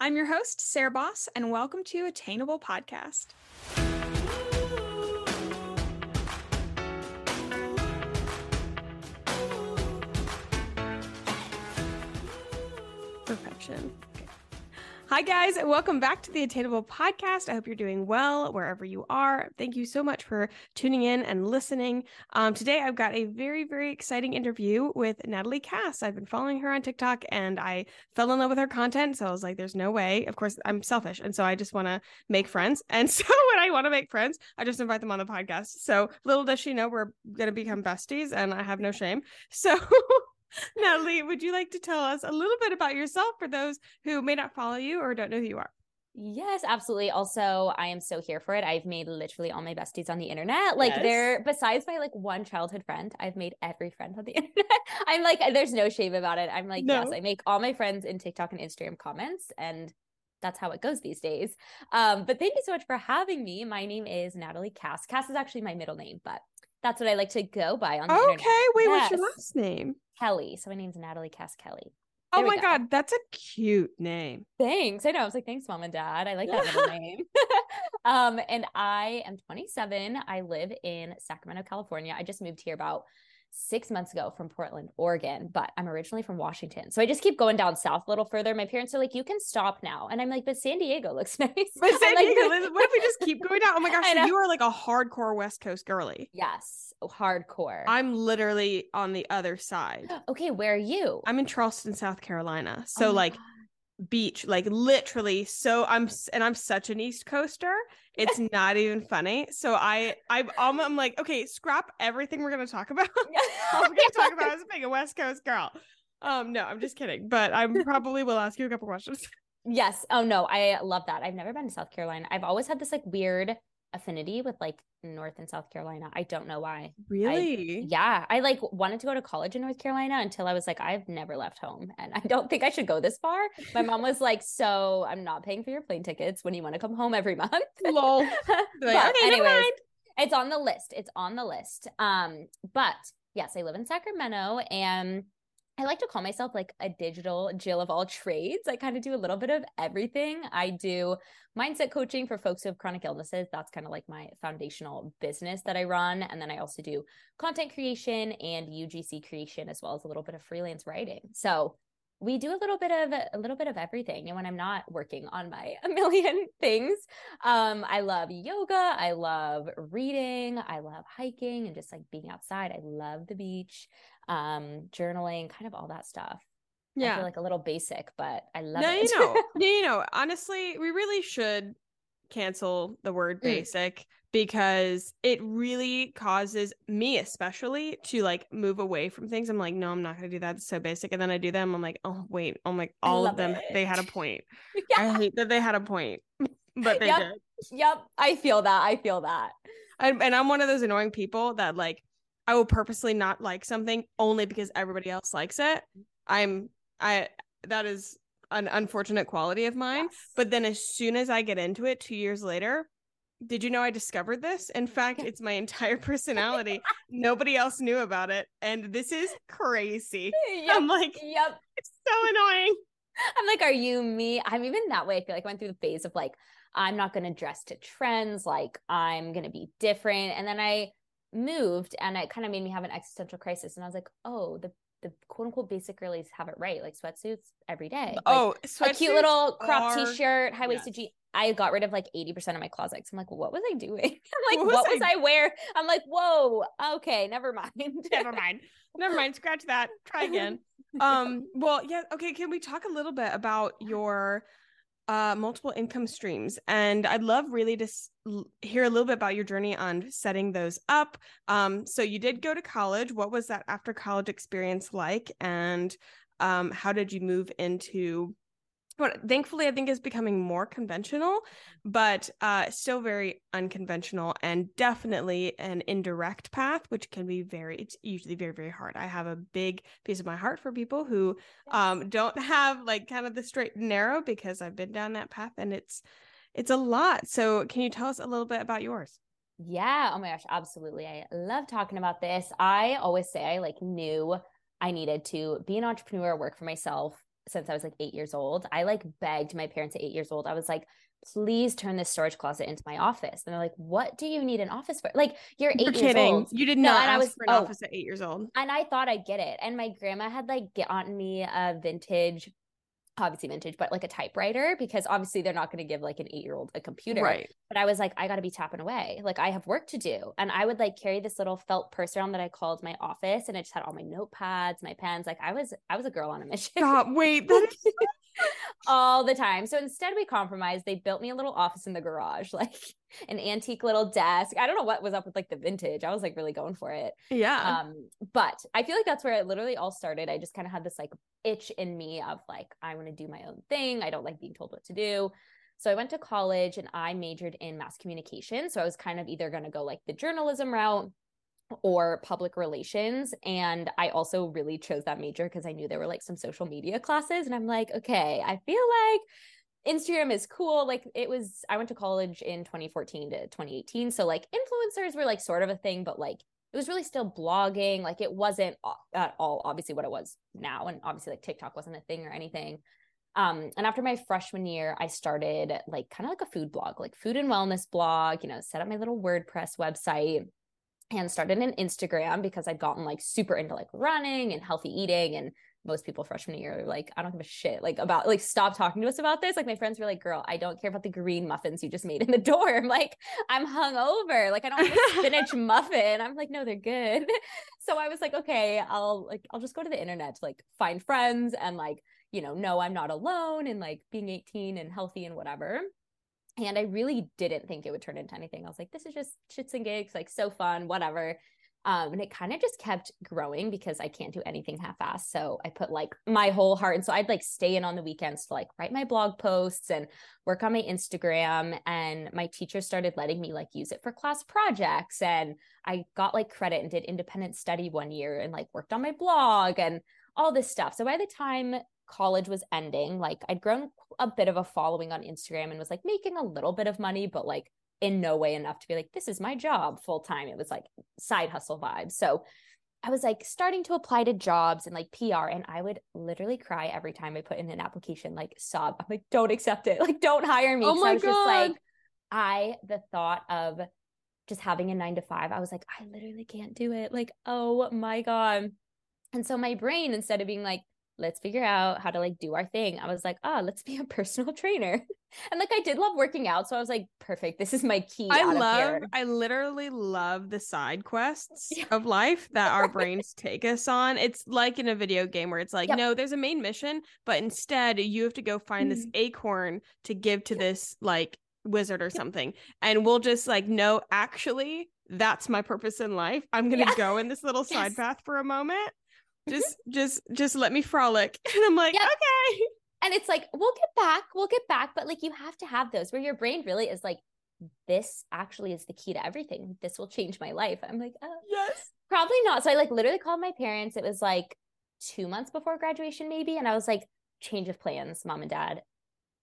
I'm your host, Sarah Boss, and welcome to Attainable Podcast. Perfection. Hi, guys, welcome back to the Attainable Podcast. I hope you're doing well wherever you are. Thank you so much for tuning in and listening. Um, today, I've got a very, very exciting interview with Natalie Cass. I've been following her on TikTok and I fell in love with her content. So I was like, there's no way. Of course, I'm selfish. And so I just want to make friends. And so when I want to make friends, I just invite them on the podcast. So little does she know we're going to become besties and I have no shame. So. Natalie, would you like to tell us a little bit about yourself for those who may not follow you or don't know who you are? Yes, absolutely. Also, I am so here for it. I've made literally all my besties on the internet. Like yes. they're besides my like one childhood friend, I've made every friend on the internet. I'm like, there's no shame about it. I'm like, no. yes, I make all my friends in TikTok and Instagram comments and that's how it goes these days. Um, but thank you so much for having me. My name is Natalie Cass. Cass is actually my middle name, but that's what I like to go by on the okay, internet. wait, yes. what's your last name? Kelly. So my name's Natalie Cass Kelly. There oh my go. god, that's a cute name. Thanks. I know. I was like, thanks, mom and dad. I like that middle name. um, and I am 27. I live in Sacramento, California. I just moved here about six months ago from Portland, Oregon, but I'm originally from Washington. So I just keep going down south a little further. My parents are like, you can stop now. And I'm like, but San Diego looks nice. But San like, Diego, what if we just keep going down? Oh my gosh, so you are like a hardcore West Coast girly. Yes, oh, hardcore. I'm literally on the other side. okay, where are you? I'm in Charleston, South Carolina. So oh like God beach like literally so i'm and i'm such an east coaster it's not even funny. So i i'm i'm like okay scrap everything we're to talk about. All we're to talk about is being a west coast girl. Um no i'm just kidding but i probably will ask you a couple questions. Yes. Oh no i love that. I've never been to south carolina. I've always had this like weird affinity with like North and South Carolina. I don't know why. Really? I, yeah. I like wanted to go to college in North Carolina until I was like, I've never left home and I don't think I should go this far. My mom was like, So I'm not paying for your plane tickets when you want to come home every month. Lol. okay, anyways, it's on the list. It's on the list. Um, but yes, I live in Sacramento and I like to call myself like a digital Jill of all trades. I kind of do a little bit of everything. I do mindset coaching for folks who have chronic illnesses. That's kind of like my foundational business that I run. And then I also do content creation and UGC creation, as well as a little bit of freelance writing. So we do a little bit of a little bit of everything and when i'm not working on my a million things um i love yoga i love reading i love hiking and just like being outside i love the beach um, journaling, kind of all that stuff. Yeah. I feel like a little basic, but I love no, it. you know, you know, honestly, we really should cancel the word mm. basic mm. because it really causes me especially to like move away from things. I'm like, no, I'm not gonna do that. It's so basic. And then I do them. I'm like, oh wait, oh my all of them, it. they had a point. yeah. I hate that they had a point. but they yep. did. Yep. I feel that. I feel that. and I'm one of those annoying people that like I will purposely not like something only because everybody else likes it. I'm I that is an unfortunate quality of mine. Yes. But then as soon as I get into it 2 years later, did you know I discovered this? In fact, it's my entire personality. Nobody else knew about it. And this is crazy. Yep. I'm like, yep. It's so annoying. I'm like, are you me? I'm even that way. I feel like I went through the phase of like, I'm not going to dress to trends. Like, I'm going to be different. And then I moved and it kind of made me have an existential crisis and i was like oh the the quote unquote basic girlies have it right like sweatsuits every day like, oh a cute little crop are... t-shirt high waisted yes. jean I got rid of like 80% of my closet. I'm like, what was I doing? I'm like, what, what was, I... I wear? I'm like, whoa, okay, never mind. never mind. Never mind. Scratch that. Try again. um, well, yeah, okay. Can we talk a little bit about your uh, multiple income streams. And I'd love really to s- hear a little bit about your journey on setting those up. Um, so you did go to college. What was that after college experience like? And um, how did you move into what thankfully I think is becoming more conventional, but uh, still very unconventional and definitely an indirect path, which can be very, it's usually very, very hard. I have a big piece of my heart for people who um, don't have like kind of the straight and narrow because I've been down that path and it's, it's a lot. So can you tell us a little bit about yours? Yeah. Oh my gosh. Absolutely. I love talking about this. I always say I like knew I needed to be an entrepreneur, work for myself, since I was like eight years old. I like begged my parents at eight years old. I was like, please turn this storage closet into my office. And they're like, what do you need an office for? Like, you're 8 you're years kidding. old. You did not no, I was, for an oh, office at eight years old. And I thought I'd get it. And my grandma had like gotten me a vintage obviously vintage, but like a typewriter because obviously they're not going to give like an eight year old a computer. Right. But I was like, I got to be tapping away. Like I have work to do. And I would like carry this little felt purse around that I called my office and it just had all my notepads, my pens. Like I was, I was a girl on a mission. Stop. Wait. That is all the time. So instead we compromised. They built me a little office in the garage, like an antique little desk. I don't know what was up with like the vintage. I was like really going for it. Yeah. Um, but I feel like that's where it literally all started. I just kind of had this like itch in me of like, I want to do my own thing. I don't like being told what to do. So I went to college and I majored in mass communication. So I was kind of either going to go like the journalism route or public relations. And I also really chose that major because I knew there were like some social media classes. And I'm like, okay, I feel like Instagram is cool. Like it was, I went to college in 2014 to 2018. So like influencers were like sort of a thing, but like it was really still blogging. Like it wasn't at all obviously what it was now. And obviously like TikTok wasn't a thing or anything. Um, and after my freshman year, I started like kind of like a food blog, like food and wellness blog, you know, set up my little WordPress website and started an Instagram because I'd gotten like super into like running and healthy eating and most people freshman year are like, I don't give a shit like about like stop talking to us about this. Like my friends were like, girl, I don't care about the green muffins you just made in the dorm. Like I'm hungover. Like I don't want a spinach muffin. I'm like, no, they're good. so I was like, okay, I'll like I'll just go to the internet to like find friends and like, you know, no, I'm not alone and like being 18 and healthy and whatever. And I really didn't think it would turn into anything. I was like, this is just shits and gigs, like so fun, whatever. Um, and it kind of just kept growing because I can't do anything half-assed. So I put like my whole heart. And so I'd like stay in on the weekends to like write my blog posts and work on my Instagram. And my teacher started letting me like use it for class projects. And I got like credit and did independent study one year and like worked on my blog and all this stuff. So by the time college was ending, like I'd grown a bit of a following on Instagram and was like making a little bit of money, but like in no way enough to be like, this is my job full time. It was like side hustle vibes. So I was like starting to apply to jobs and like PR, and I would literally cry every time I put in an application, like sob. I'm like, don't accept it. Like, don't hire me. Oh my I was God. just like, I, the thought of just having a nine to five, I was like, I literally can't do it. Like, oh my God. And so my brain, instead of being like, let's figure out how to like do our thing. I was like, ah, oh, let's be a personal trainer. and like I did love working out. So I was like, perfect. This is my key. I love, I literally love the side quests yeah. of life that our brains take us on. It's like in a video game where it's like, yep. no, there's a main mission, but instead you have to go find mm this acorn to give to yep. this like wizard or yep. something. And we'll just like, no, actually, that's my purpose in life. I'm gonna go in this little side path for a moment just just just let me frolic. And i'm like yep. okay. And it's like we'll get back we'll get back but like you have to have those where your brain really is like this actually is the key to everything. This will change my life. I'm like oh. Yes. Probably not. So i like literally called my parents. It was like two months before graduation maybe. And i was like change of plans mom and dad.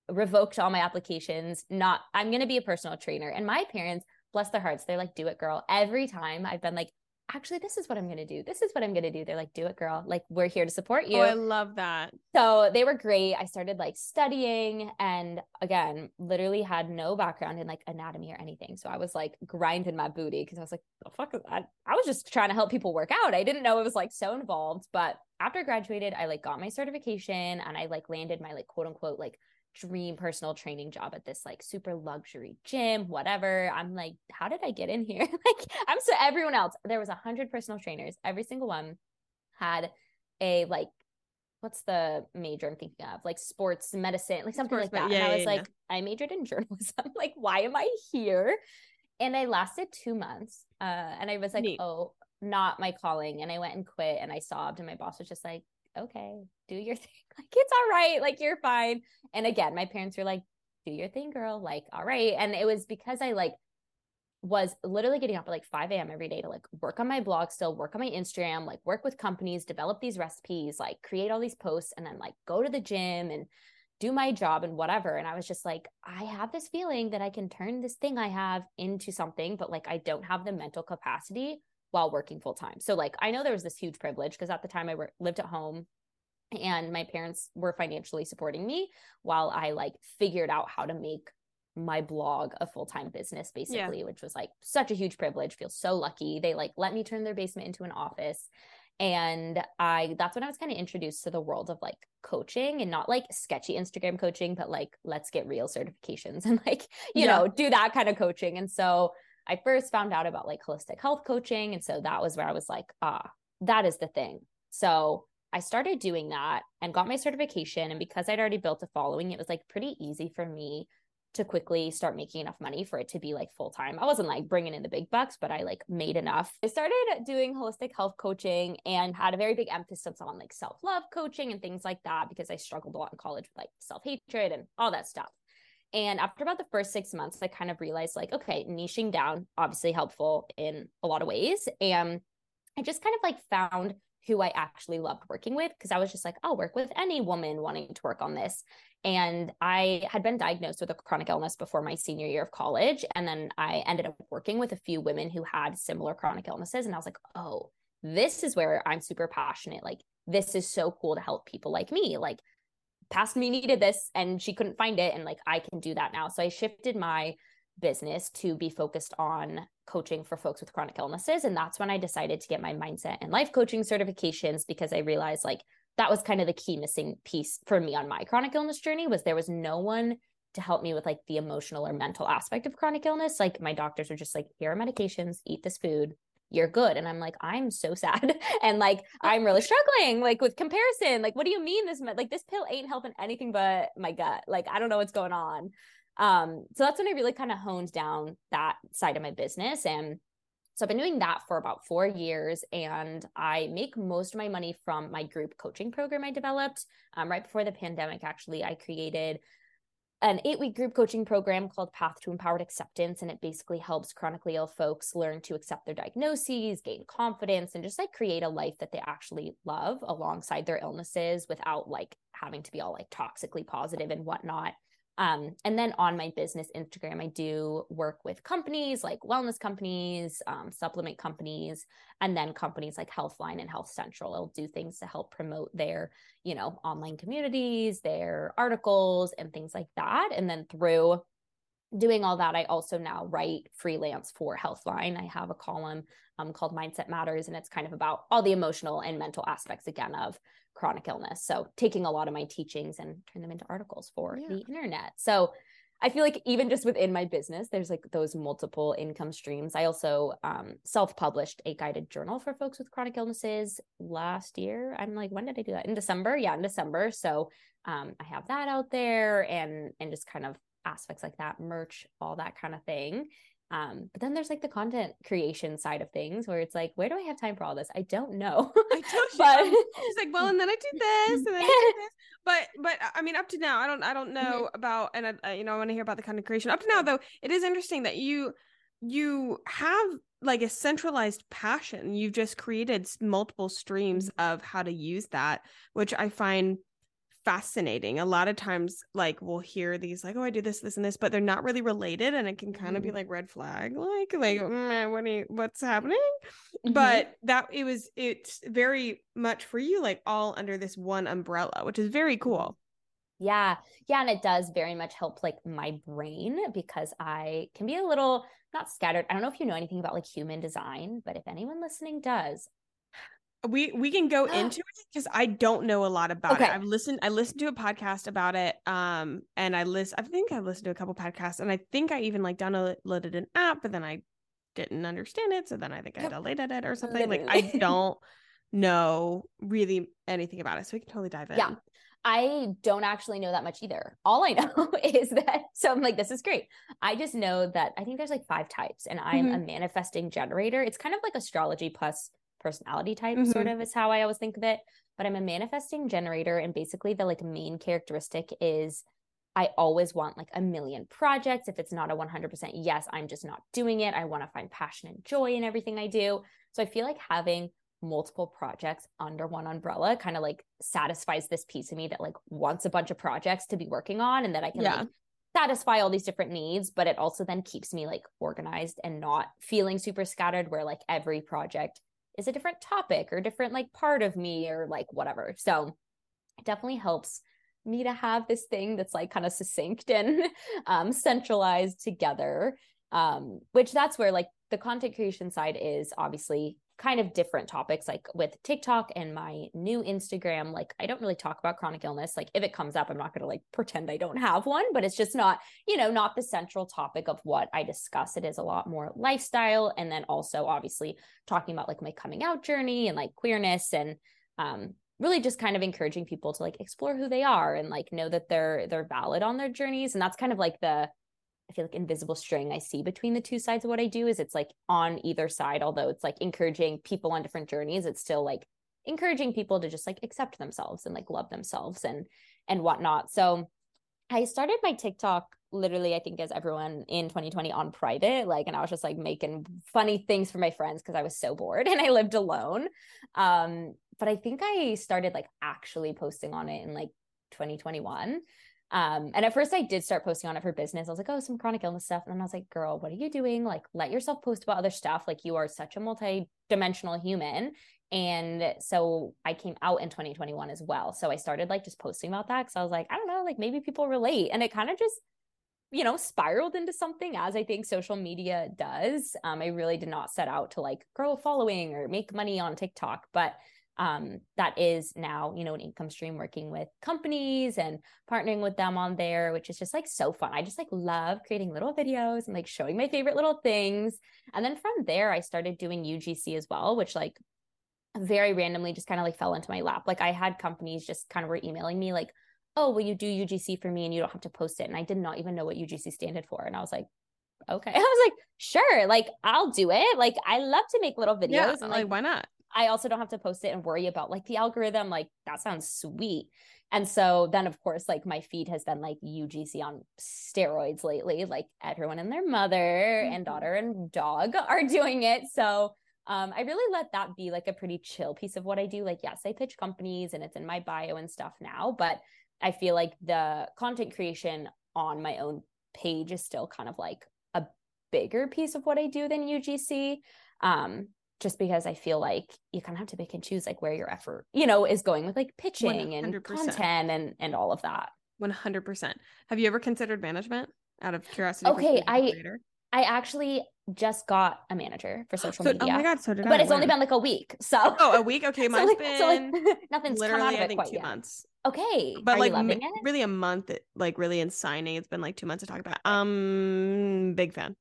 Revoked all my applications. Not i'm going to be a personal trainer. And my parents bless their hearts they're like do it girl. Every time i've been like actually this is what i'm going to do. This is what i'm going to do. They're like do it girl. Like we're here to support you oh, i love that. So they were great. I started like studying and again literally had no background in like anatomy or anything. So i was like grinding my booty because i was like the fuck is that? I was just trying to help people work out. I didn't know it was like so involved. But after I graduated i like got my certification and i like landed my like quote unquote like dream personal training job at this like super luxury gym, whatever. I'm like, how did I get in here? like, I'm so everyone else. There was a hundred personal trainers. Every single one had a like, what's the major I'm thinking of? Like sports medicine, like something sports, like that. Yeah, and I was yeah, like, yeah. I majored in journalism. like, why am I here? And I lasted two months. Uh, and I was like, Neat. oh, not my calling. And I went and quit and I sobbed. And my boss was just like, okay, do your thing. Like, it's all right. Like, you're fine. And again, my parents were like, do your thing, girl. Like, all right. And it was because I like was literally getting up at like 5 a.m. every day to like work on my blog still, work on my Instagram, like work with companies, develop these recipes, like create all these posts, and then like go to the gym and do my job and whatever. And I was just like, I have this feeling that I can turn this thing I have into something, but like I don't have the mental capacity while working full time. So like I know there was this huge privilege because at the time I lived at home and my parents were financially supporting me while I like figured out how to make my blog a full-time business basically yeah. which was like such a huge privilege feel so lucky they like let me turn their basement into an office and i that's when i was kind of introduced to the world of like coaching and not like sketchy instagram coaching but like let's get real certifications and like you yeah. know do that kind of coaching and so i first found out about like holistic health coaching and so that was where i was like ah that is the thing so I started doing that and got my certification. And because I'd already built a following, it was like pretty easy for me to quickly start making enough money for it to be like full time. I wasn't like bringing in the big bucks, but I like made enough. I started doing holistic health coaching and had a very big emphasis on like self love coaching and things like that because I struggled a lot in college with like self hatred and all that stuff. And after about the first six months, I kind of realized like, okay, niching down, obviously helpful in a lot of ways. And I just kind of like found who I actually loved working with because I was just like, I'll work with any woman wanting to work on this. And I had been diagnosed with a chronic illness before my senior year of college. And then I ended up working with a few women who had similar chronic illnesses. And I was like, oh, this is where I'm super passionate. Like, this is so cool to help people like me. Like, past me needed this and she couldn't find it. And like, I can do that now. So I shifted my business to be focused on coaching for folks with chronic illnesses. And that's when I decided to get my mindset and life coaching certifications because I realized like that was kind of the key missing piece for me on my chronic illness journey was there was no one to help me with like the emotional or mental aspect of chronic illness. Like my doctors are just like, here are medications, eat this food, you're good. And I'm like, I'm so sad. and like, I'm really struggling, like with comparison. Like, what do you mean this, like this pill ain't helping anything but my gut? Like, I don't know what's going on. Um, so that's when I really kind of honed down that side of my business. And so I've been doing that for about four years, and I make most of my money from my group coaching program I developed. Um, right before the pandemic, actually, I created an eight week group coaching program called Path to Empowered Acceptance. And it basically helps chronically ill folks learn to accept their diagnoses, gain confidence, and just like create a life that they actually love alongside their illnesses without like having to be all like toxically positive and whatnot. Um, and then on my business Instagram, I do work with companies like wellness companies, um, supplement companies, and then companies like Healthline and Health Central. I'll do things to help promote their, you know, online communities, their articles, and things like that. And then through doing all that, I also now write freelance for Healthline. I have a column um, called Mindset Matters, and it's kind of about all the emotional and mental aspects again of chronic illness. So taking a lot of my teachings and turn them into articles for yeah. the internet. So I feel like even just within my business, there's like those multiple income streams. I also um, self-published a guided journal for folks with chronic illnesses last year. I'm like, when did I do that? In December? Yeah, in December. So um, I have that out there, and and just kind of aspects like that, merch, all that kind of thing. Um, but then there's like the content creation side of things where it's like, where do I have time for all this? I don't know. I don't. but she's like, well, and then I do this, and then I do this. But but I mean, up to now, I don't I don't know mm-hmm. about, and I, you know, I want to hear about the content creation. Up to now, though, it is interesting that you you have like a centralized passion. You've just created multiple streams mm-hmm. of how to use that, which I find fascinating. A lot of times, like we'll hear these like, "Oh, I do this, this, and this," but they're not really related, and it can kind of mm-hmm. be like red flag, like, like, mm, what you, what's happening? Mm-hmm. But that it was, it's very much for you, like all under this one umbrella, which is very cool. Yeah, yeah, and it does very much help like my brain because I can be a little not scattered. I don't know if you know anything about like human design, but if anyone listening does, we we can go into it because I don't know a lot about okay. it. I've listened I listened to a podcast about it. Um and I list I think I listened to a couple podcasts and I think I even like downloaded an app, but then I didn't understand it. So then I think I deleted it or something. Literally. Like I don't know really anything about it. So we can totally dive in. Yeah. I don't actually know that much either. All I know is that, so I'm like, this is great. I just know that I think there's like five types, and I'm mm-hmm. a manifesting generator. It's kind of like astrology plus personality type mm-hmm. sort of is how I always think of it. But I'm a manifesting generator and basically the like main characteristic is I always want like a million projects. If it's not a 100% yes, I'm just not doing it. I want to find passion and joy in everything I do. So I feel like having multiple projects under one umbrella kind of like satisfies this piece of me that like wants a bunch of projects to be working on and that I can yeah. like satisfy all these different needs, but it also then keeps me like organized and not feeling super scattered where like every project is a different topic or different like part of me or like whatever. So it definitely helps me to have this thing that's like kind of succinct and um, centralized together. Um, which that's where like the content creation side is obviously kind of different topics like with TikTok and my new Instagram like I don't really talk about chronic illness. Like if it comes up I'm not going to like pretend I don't have one but it's just not you know not the central topic of what I discuss. It is a lot more lifestyle and then also obviously talking about like my coming out journey and like queerness and um really just kind of encouraging people to like explore who they are and like know that they're they're valid on their journeys. And that's kind of like the I feel like invisible string I see between the two sides of what I do is it's like on either side, although it's like encouraging people on different journeys, it's still like encouraging people to just like accept themselves and like love themselves and and whatnot. So I started my TikTok literally, I think, as everyone in 2020 on private, like, and I was just like making funny things for my friends because I was so bored and I lived alone. Um, but I think I started like actually posting on it in like 2021. Um, and at first I did start posting on it for business. I was like, oh, some chronic illness stuff. And then I was like, girl, what are you doing? Like, let yourself post about other stuff. Like, you are such a multi-dimensional human. And so I came out in 2021 as well. So I started like just posting about that because I was like, I don't know, like maybe people relate. And it kind of just, you know, spiraled into something as I think social media does. Um, I really did not set out to like grow a following or make money on TikTok, but um, that is now you know an income stream working with companies and partnering with them on there which is just like so fun. I just like love creating little videos and like showing my favorite little things. And then from there i started doing ugc as well which like very randomly just kind of like fell into my lap. Like i had companies just kind of were emailing me like oh will you do ugc for me? And you don't have to post it. And i did not even know what ugc standed for. And i was like okay. I was like sure. Like i'll do it. Like i love to make little videos yeah, and like, like why not I also don't have to post it and worry about like the algorithm. Like that sounds sweet. And so then of course, like my feed has been like UGC on steroids lately. Like everyone and their mother mm-hmm. and daughter and dog are doing it. So um, I really let that be like a pretty chill piece of what I do. Like, yes, I pitch companies and it's in my bio and stuff now, but I feel like the content creation on my own page is still kind of like a bigger piece of what I do than UGC. Um, just because I feel like you kind of have to pick and choose like where your effort, you know, is going with like pitching 100%. and content and and all of that. 100%. Have you ever considered management out of curiosity? Okay, I I actually just got a manager for social so, media. Oh my god, so did but I. it's when? only been like a week. So Oh, a week? Okay, mine's so like, been so like, nothing's literally come out of I think quite two yet. months. Okay. But Are like m- really a month like really in signing. It's been like two months to talk about. Um big fan.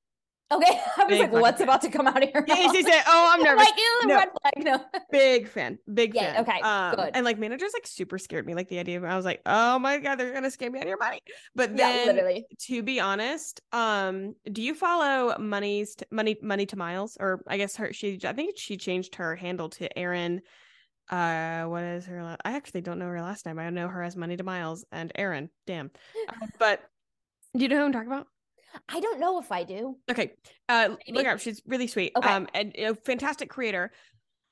Okay, I was big like, "What's fan. about to come out of here?" Yeah, she said, "Oh, I'm nervous." like, Ew, no. red flag. No, big fan, big yeah, fan. Okay, um, good. And like managers, like super scared me. Like the idea of, I was like, "Oh my god, they're gonna scam me out of your money." But then, yeah, literally. To be honest, um, do you follow Money's t- Money Money to Miles, or I guess her? She, I think she changed her handle to Erin. Uh, what is her? La- I actually don't know her last name. I know her as Money to Miles and Erin. Damn, uh, but do you know who I'm talking about? I don't know if I do. Okay. Uh Maybe. look her up. She's really sweet. Okay. Um and a fantastic creator.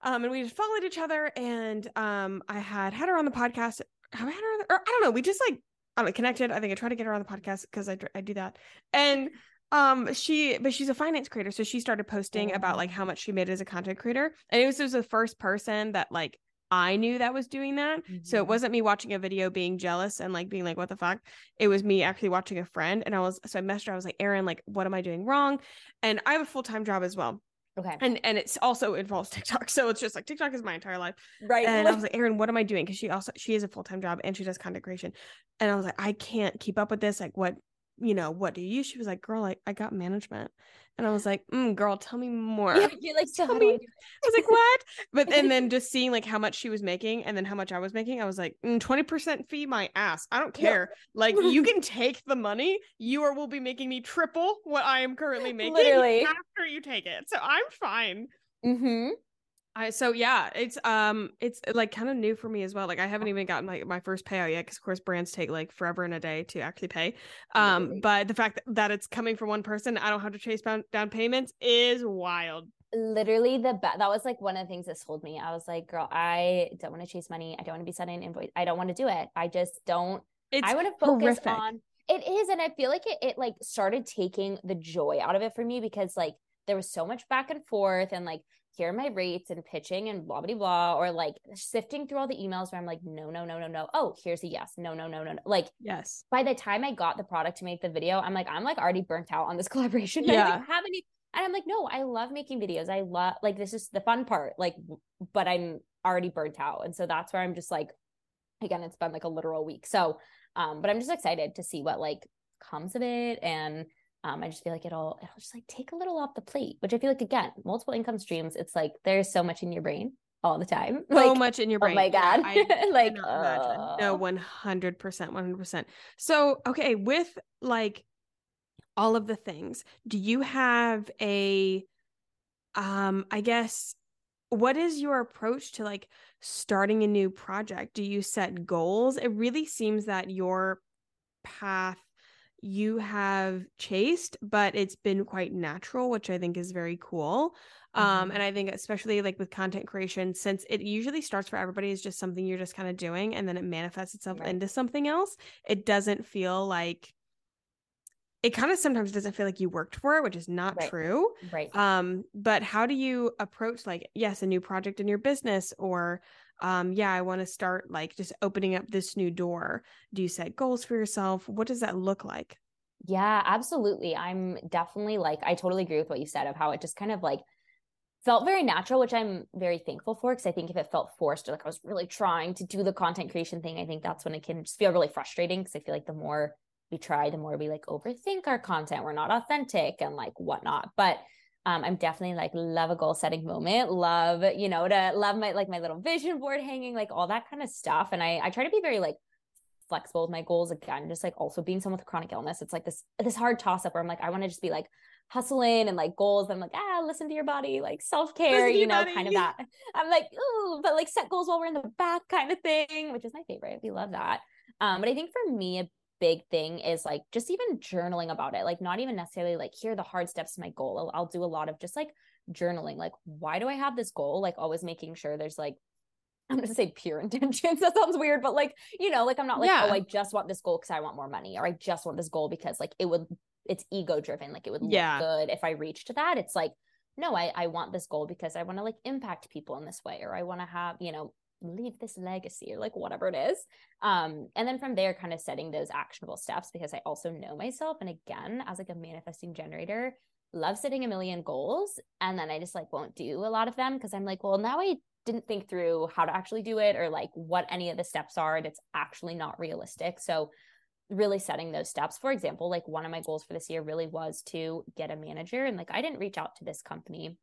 Um and we just followed each other and um I had had her on the podcast. Have I had her on the, or I don't know. We just like I know, connected. I think I tried to get her on the podcast because I I do that. And um she but she's a finance creator so she started posting about like how much she made as a content creator and it was, it was the first person that like I knew that was doing that. Mm-hmm. So it mm-hmm. wasn't me watching a video being jealous and like being like, what the fuck? It was me actually watching a friend. And I was, so I messaged her. I was like, Erin, like, what am I doing wrong? And I have a full time job as well. Okay. And and it's also involves TikTok. So it's just like TikTok is my entire life. Right. And I was like, Erin, what am I doing? Because she also she has a full time job and she does content creation. And I was like, I can't keep up with this. Like, what, you know, what do you? She was like, girl, like I got management. And I was like, mm, girl, tell me more. Yeah, you're like, tell me. I, I, was like, what? But and then just seeing like how much she was making and then how much I was making, I was like, mm, 20% fee my ass. I don't care. Like you can take the money. You are, will be making me triple what I am currently making Literally. after you take it. So I'm fine. Mm-hmm. I so yeah, it's um it's like kind of new for me as well. Like I haven't even gotten like my first payout yet because of course brands take like forever and a day to actually pay. Um, but the fact that, that it's coming from one person, I don't have to chase down, down payments is wild. Literally the best. That was like one of the things that sold me. I was like, girl, I don't want to chase money. I don't want to be sending invoice. I don't want to do it. I just don't. It's I want to focus horrific. on. It is, and I feel like it. It like started taking the joy out of it for me because like there was so much back and forth and like here are my rates and pitching and blah blah blah or like sifting through all the emails where i'm like no no no no no. Oh here's a yes. No no no no no. Like yes. by the time i got the product to make the video i'm like i'm like already burnt out on this collaboration. Yeah. i don't have any and i'm like no i love making videos. I love like this is the fun part like but i'm already burnt out. And so that's where i'm just like again it's been like a literal week. So um but i'm just excited to see what like comes of it. And um, I just feel like it'll it'll just like take a little off the plate, which I feel like again, multiple income streams. It's like there's so much in your brain all the time. So like, much in your brain. Oh my god! Yeah, like uh... no, one hundred percent, one hundred percent. So okay, with like all of the things, do you have a, um, I guess, what is your approach to like starting a new project? Do you set goals? It really seems that your path you have chased, but it's been quite natural, which I think is very cool. Um, mm-hmm. Um, and I think especially like with content creation, since it usually starts for everybody is just something you're just kind of doing and then it manifests itself right. into something else. It doesn't feel like it kind of sometimes doesn't feel like you worked for it, which is not right. true. Right. Um, but how do you approach like, yes, a new project in your business or um, yeah, I want to start like just opening up this new door. Do you set goals for yourself? What does that look like? Yeah, absolutely. I'm definitely like, I totally agree with what you said of how it just kind of like felt very natural, which I'm very thankful for. Cause I think if it felt forced or like I was really trying to do the content creation thing, I think that's when it can just feel really frustrating. Cause I feel like the more we try, the more we like overthink our content. We're not authentic and like whatnot. But um, I'm definitely like love a goal setting moment, love, you know, to love my like my little vision board hanging, like all that kind of stuff. And I I try to be very like flexible with my goals again, just like also being someone with a chronic illness. It's like this this hard toss up where I'm like, I want to just be like hustling and like goals. I'm like, ah, listen to your body, like self care, you know, body. kind of that. I'm like, ooh, but like set goals while we're in the back kind of thing, which is my favorite. We love that. Um, but I think for me, a big thing is like just even journaling about it like not even necessarily like here are the hard steps to my goal I'll, I'll do a lot of just like journaling like why do i have this goal like always making sure there's like I'm gonna say pure intentions. That sounds weird, but like, you know, like I'm not like, oh, yeah. oh, I just want this goal because I want more money, or I just want this goal because like it would it's ego driven. Like it would look yeah. good if I reached that. It's like, no, I, I want this goal because I want to like impact people in this way, or I want to have, you know, leave this legacy or like whatever it is. Um and then from there kind of setting those actionable steps because i also know myself and again as like a manifesting generator love setting a million goals and then i just like won't do a lot of them because i'm like well now i didn't think through how to actually do it or like what any of the steps are and it's actually not realistic. So really setting those steps. For example like one of my goals for this year really was to get a manager and like i didn't reach out to this company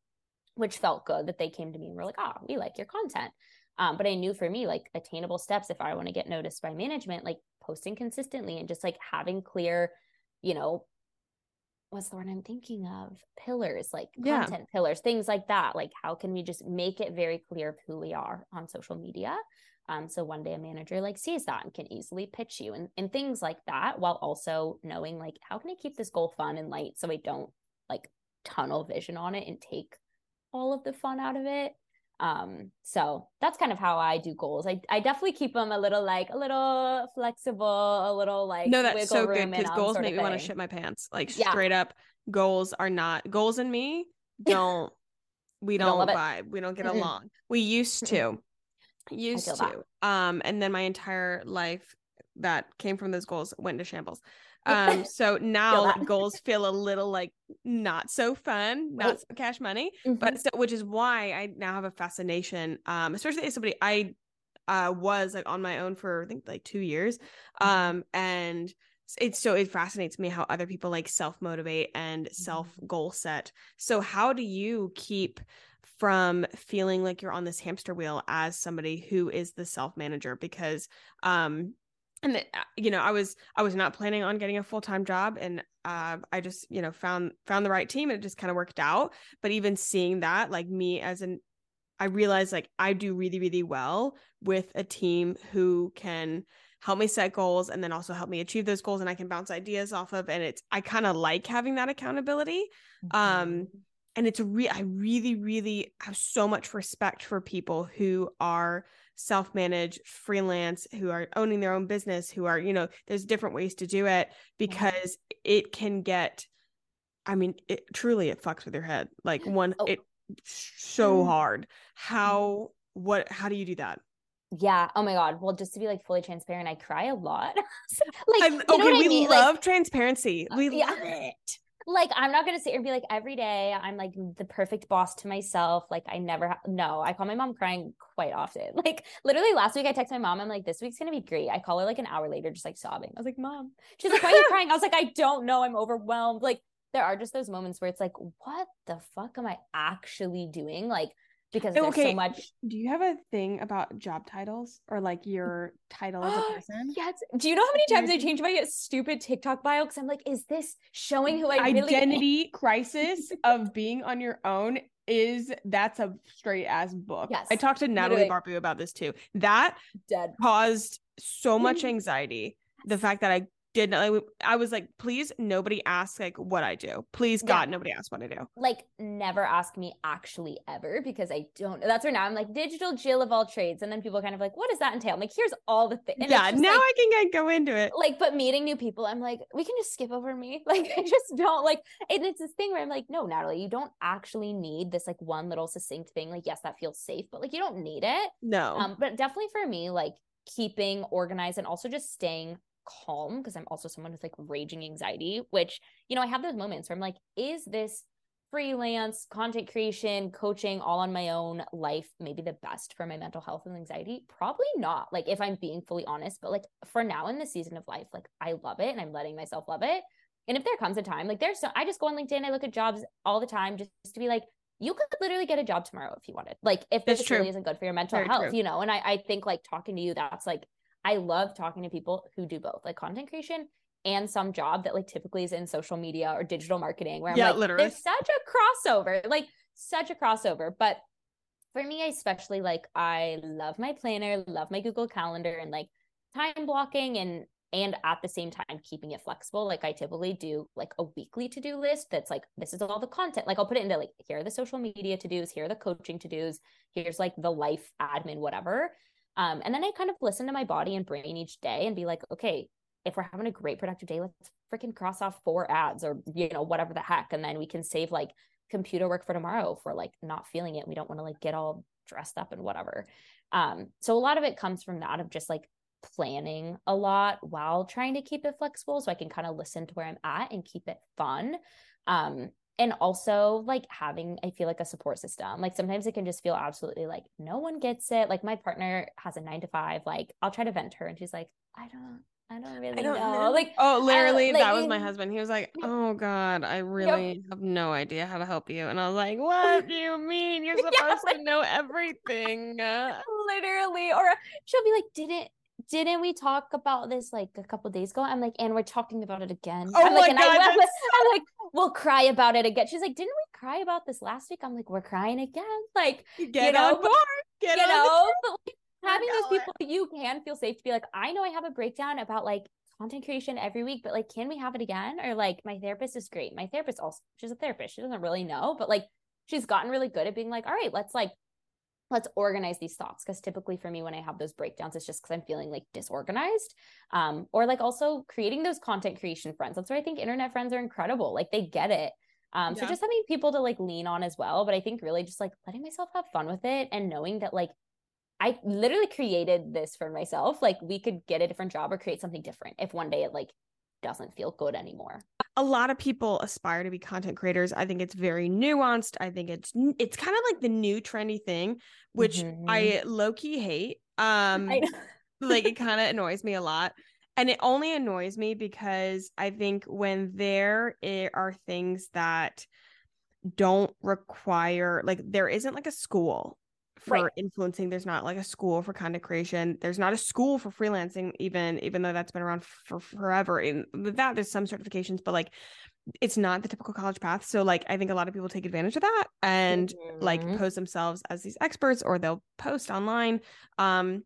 which felt good that they came to me and were like oh we like your content um, but I knew for me, like attainable steps, if I want to get noticed by management, like posting consistently and just like having clear, you know, what's the word I'm thinking of? Pillars, like yeah. content pillars, things like that. Like, how can we just make it very clear of who we are on social media? Um, so one day a manager like sees that and can easily pitch you and, and things like that, while also knowing like how can I keep this goal fun and light so I don't like tunnel vision on it and take all of the fun out of it. Um, so that's kind of how I do goals. I, I definitely keep them a little like a little flexible, a little like no, that's so good because goals make me want to shit my pants. Like yeah. straight up, goals are not goals and me don't we don't, don't vibe. We don't get along. We used to, used to. That. Um, and then my entire life that came from those goals went to shambles. Um, so now goals feel a little like not so fun, not right. so cash money, mm-hmm. but so, which is why I now have a fascination. Um, especially as somebody I uh was like on my own for I think like two years. Mm-hmm. Um, and it's so it fascinates me how other people like self motivate and self goal set. So how do you keep from feeling like you're on this hamster wheel as somebody who is the self manager because um and that uh, you know i was i was not planning on getting a full-time job and uh, i just you know found found the right team and it just kind of worked out but even seeing that like me as an i realized like i do really really well with a team who can help me set goals and then also help me achieve those goals and i can bounce ideas off of and it's i kind of like having that accountability mm-hmm. um and it's a re i really really have so much respect for people who are self manage, freelance, who are owning their own business, who are, you know, there's different ways to do it because mm-hmm. it can get, I mean, it truly it fucks with your head. Like one, oh. it so mm. hard. How what how do you do that? Yeah. Oh my God. Well, just to be like fully transparent, I cry a lot. like, okay, we mean? love like, transparency. Uh, we yeah. love it. Like, I'm not to sit here and be like, every day I'm like the perfect boss to myself. Like, I never, ha- no, I call my mom crying quite often. Like, literally last week I text my mom, I'm like, this week's to be great. I call her like an hour later, just like sobbing. I was like, mom, she's like, why are you crying? I was like, I don't know. I'm overwhelmed. Like, there are just those moments where it's like, what the fuck am I actually doing? Like, because there's okay. so much. Do you have a thing about job titles or like your title as a person? yes. Do you know how many times I change my stupid TikTok bio? Because I'm like, is this showing who I identity really Identity crisis of being on your own? Is that's a straight ass book. Yes. I talked to Natalie Barbu about this too. That dead caused so much mm-hmm. anxiety. The fact that I did not like I was like, please nobody ask like what I do. Please God, yeah. nobody ask what I do. Like never ask me actually ever because I don't that's where now I'm like digital Jill of all trades. And then people kind of like, what does that entail? I'm like, here's all the things. Yeah, now like, I can get go into it. Like, but meeting new people, I'm like, we can just skip over me. Like I just don't like and it's this thing where I'm like, no, Natalie, you don't actually need this like one little succinct thing. Like, yes, that feels safe, but like you don't need it. No. Um, but definitely for me, like keeping organized and also just staying calm because I'm also someone with like raging anxiety, which, you know, I have those moments where I'm like, is this freelance content creation, coaching all on my own life maybe the best for my mental health and anxiety? Probably not. Like, if I'm being fully honest, but like for now in this season of life, like I love it and I'm letting myself love it. And if there comes a time, like there's so I just go on LinkedIn, I look at jobs all the time just, to be like, you could literally get a job tomorrow if you wanted. Like if this really isn't good for your mental Very health, true. you know. And I, I think like talking to you, that's like I love talking to people who do both, like content creation and some job that like typically is in social media or digital marketing where I'm yeah, like, literally. there's such a crossover, like such a crossover. But for me, especially like I love my planner, love my Google Calendar and like time blocking and and at the same time keeping it flexible. Like I typically do like a weekly to-do list that's like this is all the content. Like I'll put it into like here are the social media to-dos, here are the coaching to-dos, here's like the life admin, whatever. Um, and then I kind of listen to my body and brain each day and be like, okay, if we're having a great productive day, let's freaking cross off four ads or, you know, whatever the heck. And then we can save like computer work for tomorrow for like not feeling it. We don't want to like get all dressed up and whatever. Um, so a lot of it comes from that of just like planning a lot while trying to keep it flexible so I can kind of listen to where I'm at and keep it fun. Um, and also like having i feel like a support system like sometimes it can just feel absolutely like no one gets it like my partner has a nine to five like i'll try to vent her and she's like i don't I don't really I don't know. know. Like, oh, literally, like, that was my husband. He was like, "Oh God, I really yep. have no idea how to help you." And I was like, "What do you mean? You're supposed yeah. to know everything." literally, or she'll be like, "Didn't didn't we talk about this like a couple days ago? I'm like, and we're talking about it again. Oh I'm my like, god! I, am like, we'll cry about it again. She's like, didn't we cry about this last week? I'm like, we're crying again. Like, get you know, on board. Get you on know, but like, oh having those people you can feel safe to be like, I know I have a breakdown about like content creation every week, but like, can we have it again? Or like, my therapist is great. My therapist also, she's a therapist. She doesn't really know, but like, she's gotten really good at being like, all right, let's like let's organize these thoughts because typically for me when i have those breakdowns it's just because i'm feeling like disorganized um, or like also creating those content creation friends. That's where i think internet friends are incredible. Like they get it. Um, yeah. so just having people to like lean on as well but i think really just like letting myself have fun with it and knowing that like i literally created this for myself. Like we could get a different job or create something different if one day it like doesn't feel good anymore a lot of people aspire to be content creators. I think it's very nuanced. I think it's it's kind of like the new trendy thing, which mm-hmm. I low key hate. Um, like it kind of annoys me a lot, and it only annoys me because I think when there are things that don't require like there isn't like a school for right. influencing there's not like a school for content creation there's not a school for freelancing even even though that's been around for forever and with that there's some certifications but like it's not the typical college path so like i think a lot of people take advantage of that and mm-hmm. like pose themselves as these experts or they'll post online um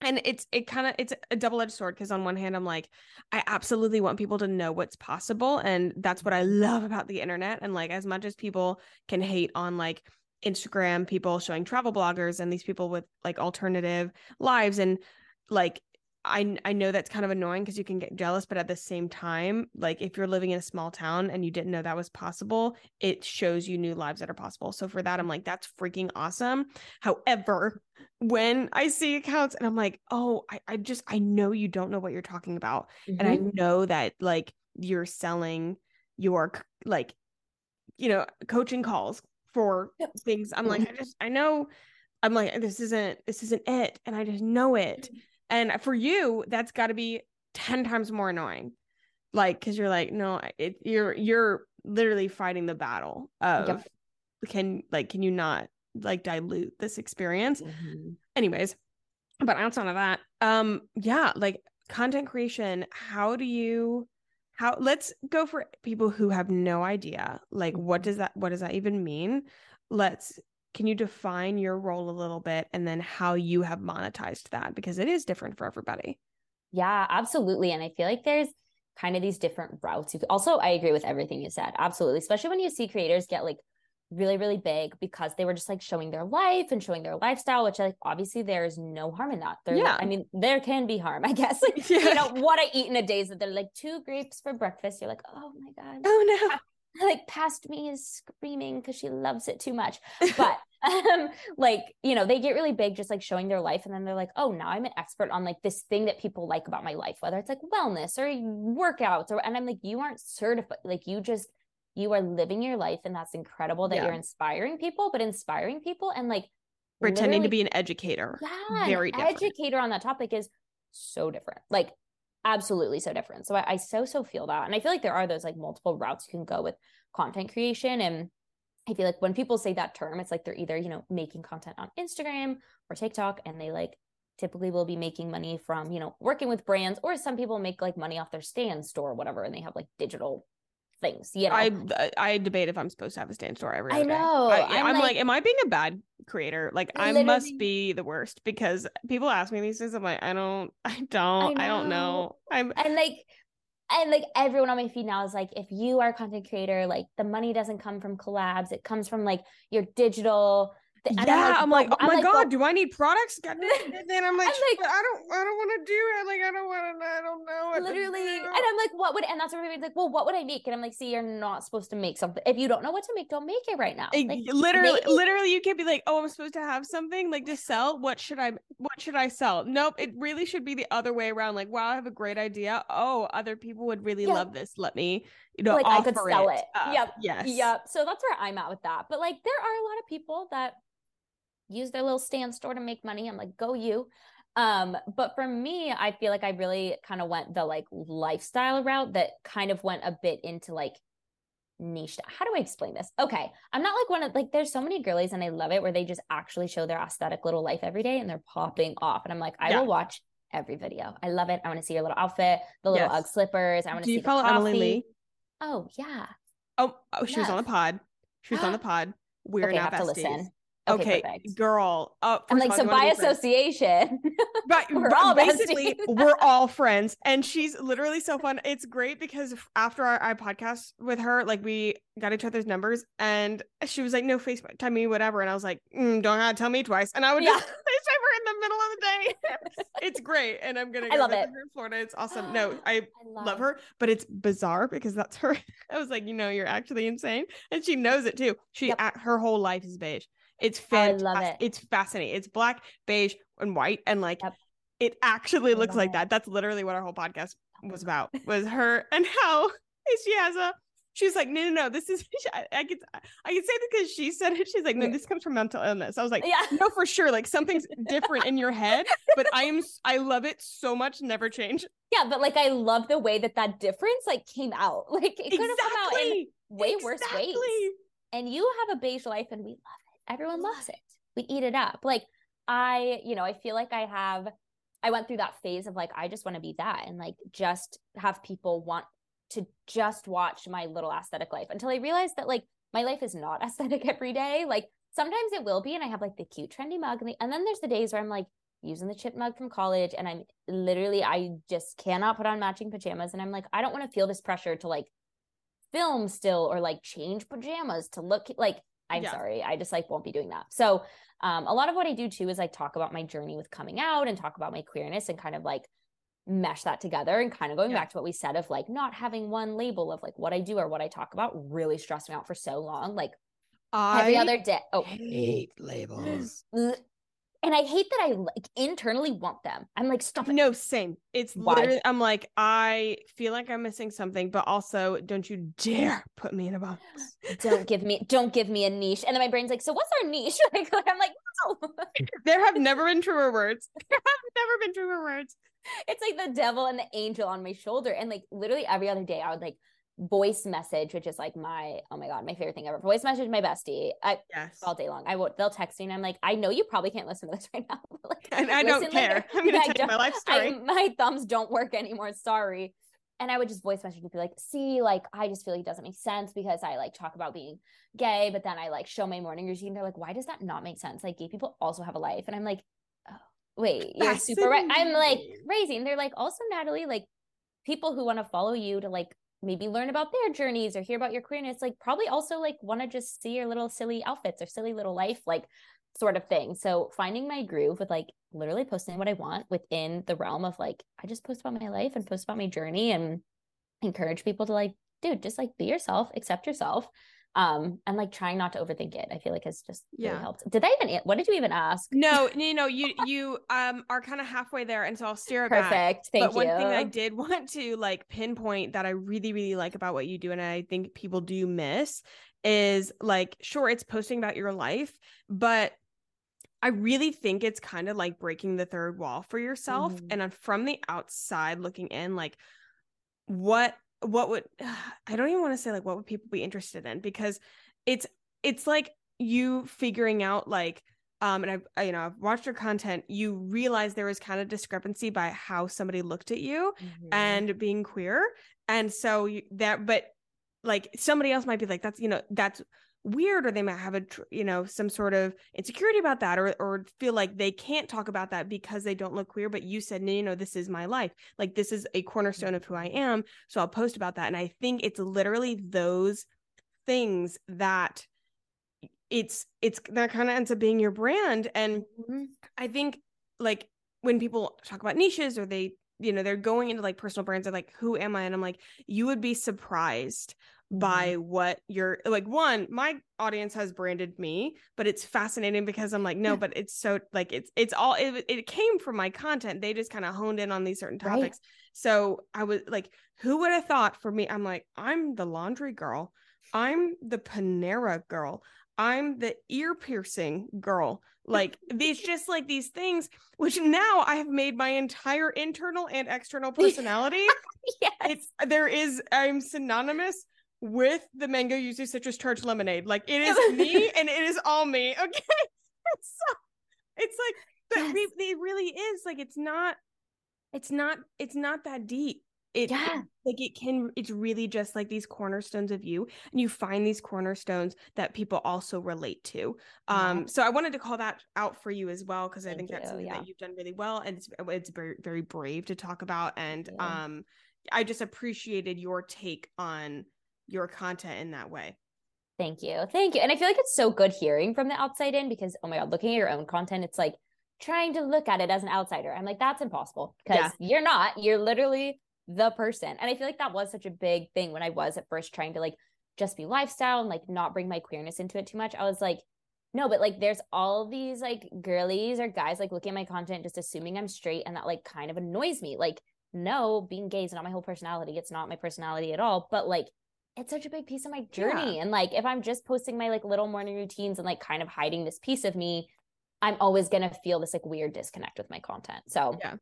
and it's it kind of it's a double-edged sword because on one hand i'm like i absolutely want people to know what's possible and that's what i love about the internet and like as much as people can hate on like Instagram people showing travel bloggers and these people with like alternative lives and like I I know that's kind of annoying because you can get jealous, but at the same time, like if you're living in a small town and you didn't know that was possible, it shows you new lives that are possible. So for that, I'm like, that's freaking awesome. However, when I see accounts and I'm like, oh, I, I just I know you don't know what you're talking about. Mm-hmm. And I mm-hmm. know that like you're selling your like, you know, coaching calls for yep. things. I'm like, mm-hmm. I just I know I'm like, this isn't this isn't it. And I just know it. Mm-hmm. And for you, that's got to be 10 times more annoying. Like, cause you're like, no, it, you're, you're literally fighting the battle of yep. can, like, can you not like dilute this experience? Mm-hmm. Anyways, but outside of that, um, yeah, like content creation, how do you, how, let's go for people who have no idea, like, what does that, what does that even mean? Let's can you define your role a little bit and then how you have monetized that? Because it is different for everybody. Yeah absolutely. And i feel like there's kind of these different routes. You also i agree with everything you said. Absolutely. Especially when you see creators get like really really big because they were just like showing their life and showing their lifestyle which like obviously there's no harm in that. There yeah. i mean there can be harm i guess. Like yeah. you know what i eat in a day is that they're like two grapes for breakfast. You're like oh my god oh no. Like past me is screaming because she loves it too much. But um like you know they get really big just like showing their life and then they're like oh now i'm an expert on like this thing that people like about my life whether it's like wellness or workouts or and i'm like you aren't certified like you just you are living your life and that's incredible that yeah. you're inspiring people but inspiring people and like pretending to be an educator yeah very educator on that topic is so different like absolutely so different. So I, I so so feel that, and I feel like there are those like multiple routes you can go with content creation, and I feel like when people say that term, it's like they're either you know making content on Instagram or TikTok, and they like typically will be making money from you know working with brands, or some people make like money off their Stan Store or whatever, and they have like digital things. You know, I I debate if I'm supposed to have a Stan Store every. I know. I, am like, like, am I being a bad creator? Like, I must be the worst because people ask me these things. I'm like, I don't, I don't, I, I don't know. I'm and like. And like everyone on my feed now is like, if you are a content creator, like the money doesn't come from collabs, it comes from like your digital and yeah, I'm like, I'm oh like, oh I'm my like, god, well, do I need products? And then I'm like, I'm like I don't, I don't want to do it. Like, I don't want to, I don't know. Literally, and I'm like, what would? And that's what everybody's like, well, what would I make? And I'm like, see, you're not supposed to make something. If you don't know what to make, don't make it right now. Like, literally, literally, you can't be like, oh, I'm supposed to have something like to sell. What should I? What should I sell? Nope. It really should be the other way around. Like, wow, I have a great idea. Oh, other people would really yeah. love this. Let me, you know, like I could sell it. it. Uh, yep. Yes. Yep. So that's where I'm at with that. But like, there are a lot of people that use their little Stan Store to make money. I'm like, go you. Um, but for me, I feel like I really kind of went the like lifestyle route that kind of went a bit into like niche. How do I explain this? Okay. I'm not like one of like there's so many girlies and I love it where they just actually show their aesthetic little life every day and they're popping off. And I'm like, I yeah. will watch every video. I love it. I want to see your little outfit, the little yes. Ugg slippers. I want to see you follow Emily Lee? Oh yeah. Oh, oh, she was on the pod. She was on the pod. We're okay, not besties. listen. Okay, okay girl. Uh, I'm like, so by association, right? we're all basically we're all friends, and she's literally so fun. It's great because after our, our podcast with her, like we got each other's numbers, and she was like, "No Facebook, tell me whatever," and I was like, mm, "Don't have to tell me twice," and I would yeah. just FaceTime her in the middle of the day. it's great, and I'm gonna go I love it. in Florida. It's awesome. No, I, I love, love her, but it's bizarre because that's her. I was like, you know, you're actually insane, and she knows it too. She yep. her whole life is beige. It's fantastic. I love it. It's fascinating. It's black, beige, and white, and like yep. it actually looks like it. that. That's literally what our whole podcast was about. Was her and how she has a she's like, no, no, no, this is I, I could I could say because she said it. She's like, no, this comes from mental illness. I was like, yeah, no, for sure. Like something's different in your head, but I am I love it so much. Never change. Yeah, but like I love the way that that difference like came out. Like it could have exactly. come out in way exactly. worse ways. And you have a beige life, and we love everyone loves it. We eat it up. Like I, you know, I feel like I have I went through that phase of like I just want to be that and like just have people want to just watch my little aesthetic life until I realized that like my life is not aesthetic every day. Like sometimes it will be and I have like the cute trendy mug and, the, and then there's the days where I'm like using the chip mug from college and I'm literally I just cannot put on matching pajamas and I'm like I don't want to feel this pressure to like film still or like change pajamas to look like I'm yeah. sorry. I just like won't be doing that. So um, a lot of what I do too is I talk about my journey with coming out and talk about my queerness and kind of like mesh that together and kind of going yeah. back to what we said of like not having one label of like what I do or what I talk about really stressed me out for so long. Like I every other day. Oh, hate labels. And I hate that I like internally want them. I'm like, stop it. No, same. It's Why? literally, I'm like, I feel like I'm missing something, but also don't you dare put me in a box. don't give me, don't give me a niche. And then my brain's like, so what's our niche? Like, I'm like, no. there have never been truer words. There have never been truer words. It's like the devil and the angel on my shoulder. And like literally every other day, I would like voice message, which is like my oh my god, my favorite thing ever. Voice message my bestie. I yes. all day long. I would they'll text me and I'm like, I know you probably can't listen to this right now. like, and I don't care. I'm gonna tell you my life story. I, my thumbs don't work anymore. Sorry. And I would just voice message and be like, see, like I just feel like it doesn't make sense because I like talk about being gay, but then I like show my morning routine. They're like, why does that not make sense? Like gay people also have a life. And I'm like, oh, wait, you're super right. I'm like raising. They're like, also, Natalie, like people who want to follow you to like maybe learn about their journeys or hear about your queerness like probably also like want to just see your little silly outfits or silly little life like sort of thing. So finding my groove with like literally posting what i want within the realm of like i just post about my life and post about my journey and encourage people to like dude just like be yourself accept yourself um and like trying not to overthink it i feel like has just yeah. really helped did i even what did you even ask no you know you you um are kind of halfway there and so i'll steer it perfect back. thank but you one thing i did want to like pinpoint that i really really like about what you do and i think people do miss is like sure it's posting about your life but I really think it's kind of like breaking the third wall for yourself. Mm-hmm. And from the outside looking in, like, what what would I don't even want to say like what would people be interested in because it's it's like you figuring out like um and I've I, you know I've watched your content you realize there was kind of discrepancy by how somebody looked at you mm-hmm. and being queer and so you, that but like somebody else might be like that's you know that's weird or they might have a you know some sort of insecurity about that or or feel like they can't talk about that because they don't look queer but you said no you know this is my life. Like this is a cornerstone of who I am so I'll post about that. And I think it's literally those things that it's it's that kind of ends up being your brand. And mm-hmm. I think like when people talk about niches or they you know they're going into like personal brands of like who am I? And I'm like you would be surprised by mm-hmm. what you're like one my audience has branded me but it's fascinating because i'm like no but it's so like it's it's all it, it came from my content. They just kind of honed in on these certain topics. Right. so i was like who would have thought for me i'm like i'm the laundry girl. I'm the panera girl. I'm the ear piercing girl. Like these just like these things which now i have made my entire internal and external personality. Yes. it's there is i'm synonymous with the mango yuzu citrus charged lemonade. Like it is me and it is all me. Okay. It's, so, it's like, but yes. we, it really is like, it's not, it's not, it's not that deep. It, yeah. It, like it can, it's really just like these cornerstones of you and you find these cornerstones that people also relate to. Um, yeah. so I wanted to call that out for you as well. Cause I think that's something yeah. that you've done really well. And it's, it's very, very brave to talk about. And, um, I just appreciated your take on your content in that way. Thank you. Thank you. And I feel like it's so good hearing from the outside in because, oh my God, looking at your own content, it's like trying to look at it as an outsider. I'm like, that's impossible because yeah. you're not. You're literally the person. And I feel like that was such a big thing when I was at first trying to like just be lifestyle and like not bring my queerness into it too much. I was like, no, but like there's all these like girlies or guys like looking at my content just assuming I'm straight and that like kind of annoys me. Like, no, being gay is not my whole personality. It's not my personality at all. But like it's such a big piece of my journey. Yeah. And like if I'm just posting my like little morning routines and like kind of hiding this piece of me, I'm always gonna feel this like weird disconnect with my content. So yeah.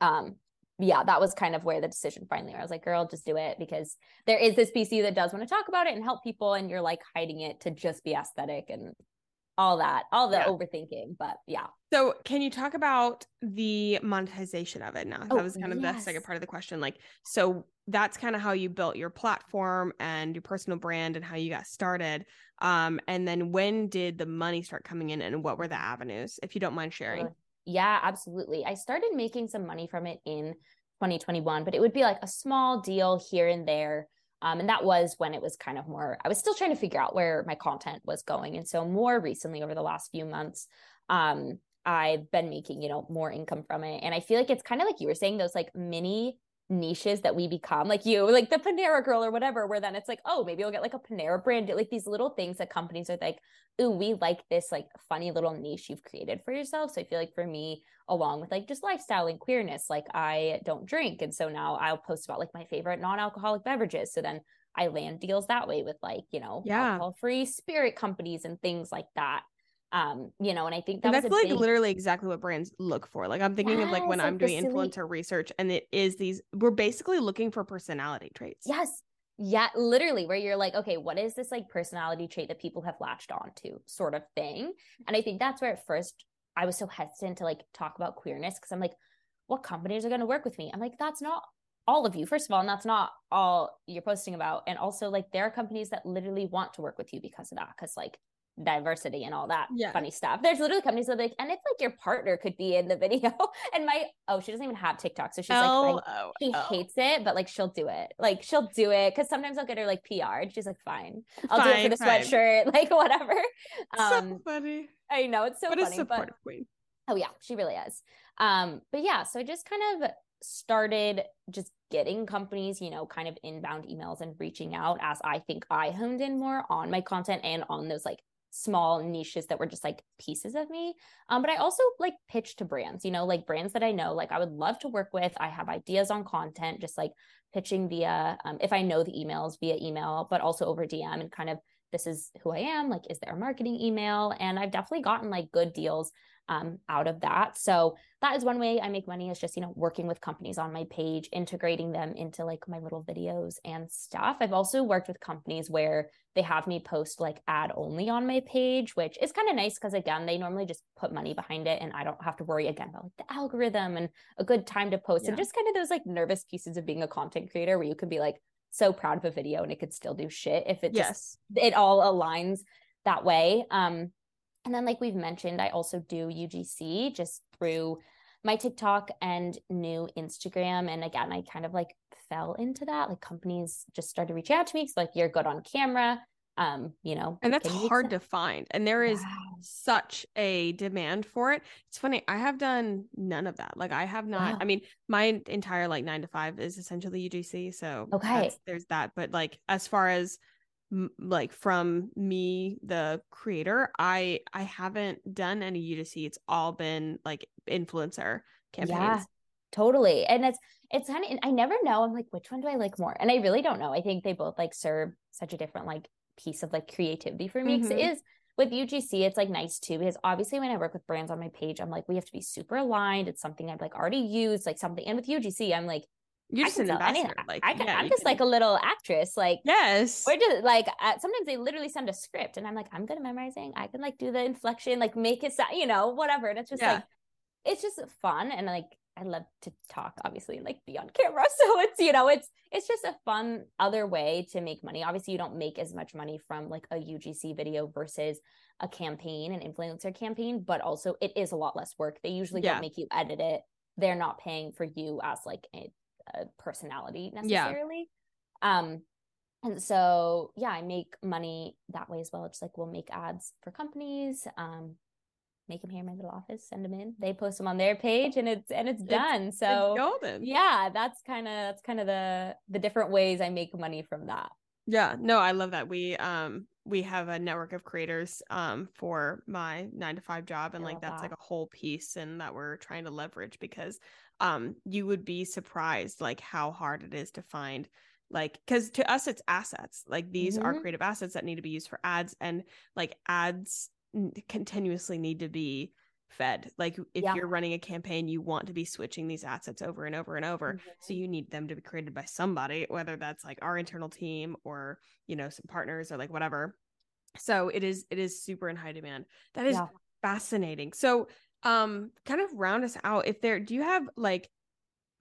Um yeah, that was kind of where the decision finally I was like, girl, just do it because there is this you that does want to talk about it and help people, and you're like hiding it to just be aesthetic and all that, all the yeah. overthinking. But yeah. So, can you talk about the monetization of it now? Oh, that was kind of yes. the second part of the question. Like, so that's kind of how you built your platform and your personal brand and how you got started. Um, and then when did the money start coming in and what were the avenues, if you don't mind sharing? Yeah, absolutely. I started making some money from it in 2021, but it would be like a small deal here and there. Um, and that was when it was kind of more, I was still trying to figure out where my content was going. And so, more recently, over the last few months, um, I've been making, you know, more income from it. And I feel like it's kind of like you were saying, those like mini niches that we become, like you, like the Panera girl or whatever, where then it's like, oh, maybe you'll get like a Panera brand, like these little things that companies are like, ooh, we like this like funny little niche you've created for yourself. So I feel like for me, along with like just lifestyle and queerness, like I don't drink. And so now I'll post about like my favorite non alcoholic beverages. So then I land deals that way with like, you know, Yeah. alcohol free spirit companies and things like that. Um, you know, and I think that that's like big- literally exactly what brands look for. Like I'm thinking of like when like I'm doing silly- influencer research and it is these we're basically looking for personality traits. Yes. Yeah, literally, where you're like, okay, what is this like personality trait that people have latched onto, sort of thing? And I think that's where at first I was so hesitant to like talk about queerness because I'm like, what companies are going to work with me? I'm like, that's not all of you, first of all, and that's not all you're posting about. And also, like, there are companies that literally want to work with you because of that, because like diversity and all that Yeah. funny stuff. There's literally companies that are like, and if like your partner could be in the video, and my oh, she doesn't even have TikTok, so she's like, I L O she L. hates it, but like she'll do it. Like she'll do it because sometimes I'll get her like PR and she's like, fine, I'll do it for the fine. sweatshirt, like whatever. so Um, funny. I know it's so what funny, but queen. oh yeah, she really is. Um, but yeah, so I just kind of started just getting companies, you know, kind of inbound emails and reaching out as I think I honed in more on my content and on those like small niches that were just like pieces of me. Um, but I also like pitch to brands, you know, like brands that I know, like I would love to work with. I have ideas on content, just like pitching via um, if I know the emails via email, but also over DM and kind of this is who I am. Like, is there a marketing email? And I've definitely gotten like good deals um, out of that. So that is one way I make money is just, you know, working with companies on my page, integrating them into like my little videos and stuff. I've also worked with companies where they have me post like ad only on my page, which is kind of nice because again, they normally just put money behind it and I don't have to worry again about like the algorithm and a good time to post and just kind of those like nervous pieces of being a content creator where you can be like so proud of a video and it could still do shit if it just it all aligns that way. Um, and then, like we've mentioned, I also do UGC just through my TikTok and new Instagram. And again, I kind of like fell into that. Like companies just started reaching out to me. Like you're good on camera. Um, you know, And that's hard to find. And there is Wow. such a demand for it. It's funny. I have done none of that. Like I have not. Wow. I mean, my entire like nine to five is essentially UGC. So Okay. there's that. But like as far as m- like from me, the creator, I I haven't done any UGC. It's all been like influencer campaigns. Yeah, totally. And it's it's kind of I never know. I'm like, which one do I like more? And I really don't know. I think they both like serve such a different like piece of like creativity for me. 'Cause it mm-hmm. is with UGC, it's like nice too because obviously when I work with brands on my page, I'm like, we have to be super aligned. It's something I've like already used, like something. And with UGC, I'm like, You're I just an ambassador. Like I can, yeah, I'm just can- like a little actress. Like yes. we're just like uh, sometimes they literally send a script and I'm like, I'm good at memorizing. I can like do the inflection, like make it sound, you know, whatever. And it's just Yeah. like it's just fun and like I love to talk, obviously, and like be on camera. So it's you know, it's it's just a fun other way to make money. Obviously, you don't make as much money from like a UGC video versus a campaign, an influencer campaign, but also it is a lot less work. They usually Yeah. don't make you edit it. They're not paying for you as like a, a personality Yeah. necessarily. Um and so yeah, I make money that way as well. Just like we'll make ads for companies, um, make them here in my little office, send them in. They post them on their page, and it's and it's It's- done. It's so golden. yeah, that's kind of that's kind of the the different ways I make money from that. Yeah, no, I love that. We um we have a network of creators um for my 9 to 5 job and I like that's like a whole piece and that we're trying to leverage because um you would be surprised like how hard it is to find like cuz to us it's assets. Like these are Mhm. creative assets that need to be used for ads and like ads continuously need to be fed. Like if Yeah. you're running a campaign you want to be switching these assets over and over and over so Mhm. you need them to be created by somebody whether that's like our internal team or you know some partners or like whatever so it is it is super in high demand that is Yeah. fascinating so um kind of round us out if there do you have like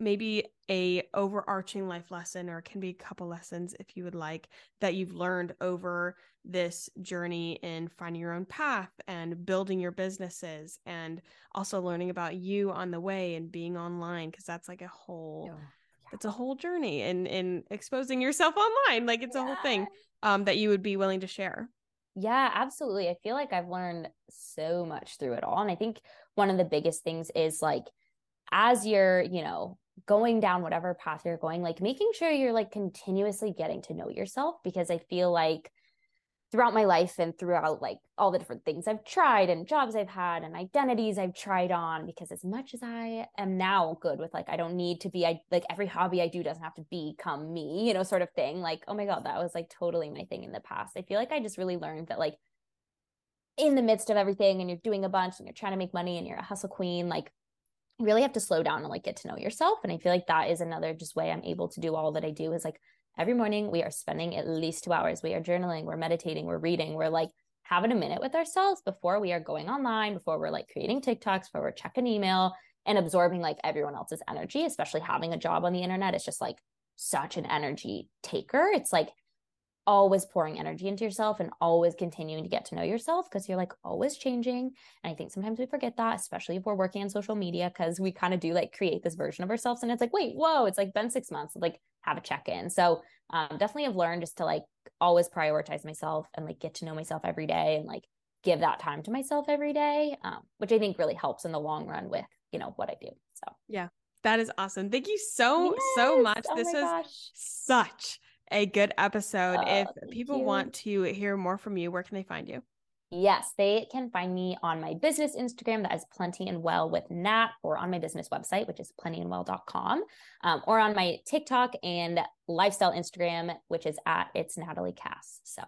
maybe a overarching life lesson or it can be a couple lessons if you would like that you've learned over this journey in finding your own path and building your businesses and also learning about you on the way and being online because that's like a whole it's a whole journey in in exposing yourself online like it's a whole thing um that you would be willing to share Yeah, absolutely. I feel like I've learned so much through it all. And I think one of the biggest things is like as you're, you know, going down whatever path you're going, like making sure you're like continuously getting to know yourself because I feel like throughout my life and throughout like all the different things I've tried and jobs I've had and identities I've tried on because as much as I am now good with like I don't need to be I like every hobby I do doesn't have to become me, you know, sort of thing. Like, oh my god, that was like totally my thing in the past. I feel like I just really learned that like in the midst of everything and you're doing a bunch and you're trying to make money and you're a hustle queen, like really have to slow down and like get to know yourself. And I feel like that is another just way I'm able to do all that I do is like every morning we are spending at least two hours. We are journaling, we're meditating, we're reading, we're like having a minute with ourselves before we are going online, before we're like creating TikToks, before we're checking email and absorbing like everyone else's energy, especially having a job on the internet. It's just like such an energy taker. It's like always pouring energy into yourself and always continuing to get to know yourself because you're like always changing. And I think sometimes we forget that, especially if we're working on social media, because we kind of do like create this version of ourselves. And it's like, wait, whoa, it's like been six months, like have a check in. So um, definitely have learned just to like always prioritize myself and like get to know myself every day and like give that time to myself every day, um, which I think really helps in the long run with, you know, what I do. So, yeah. That is awesome. Thank you so, yes. so much. Oh this was gosh. such a good episode. Uh, if people you. want to hear more from you, where can they find you? Yes, they can find me on my business Instagram, that is Plenty and Well with Nat, or on my business website, which is plentyandwell.com, um, or on my TikTok and lifestyle Instagram, which is at It's Natalie Cass. So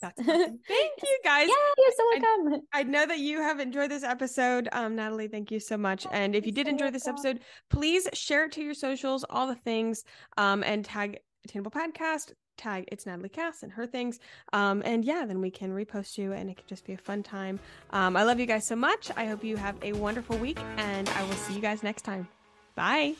that's awesome. Thank you guys. Yeah, you're so welcome. I, I, know that you have enjoyed this episode. Um, Natalie, thank you so much. And if you did enjoy this episode, please share it to your socials, all the things, um, and tag Attainable Podcast, tag it's Natalie Cass and her things. Um, and yeah, then we can repost you and it can just be a fun time. Um, I love you guys so much. I hope you have a wonderful week and I will see you guys next time. Bye.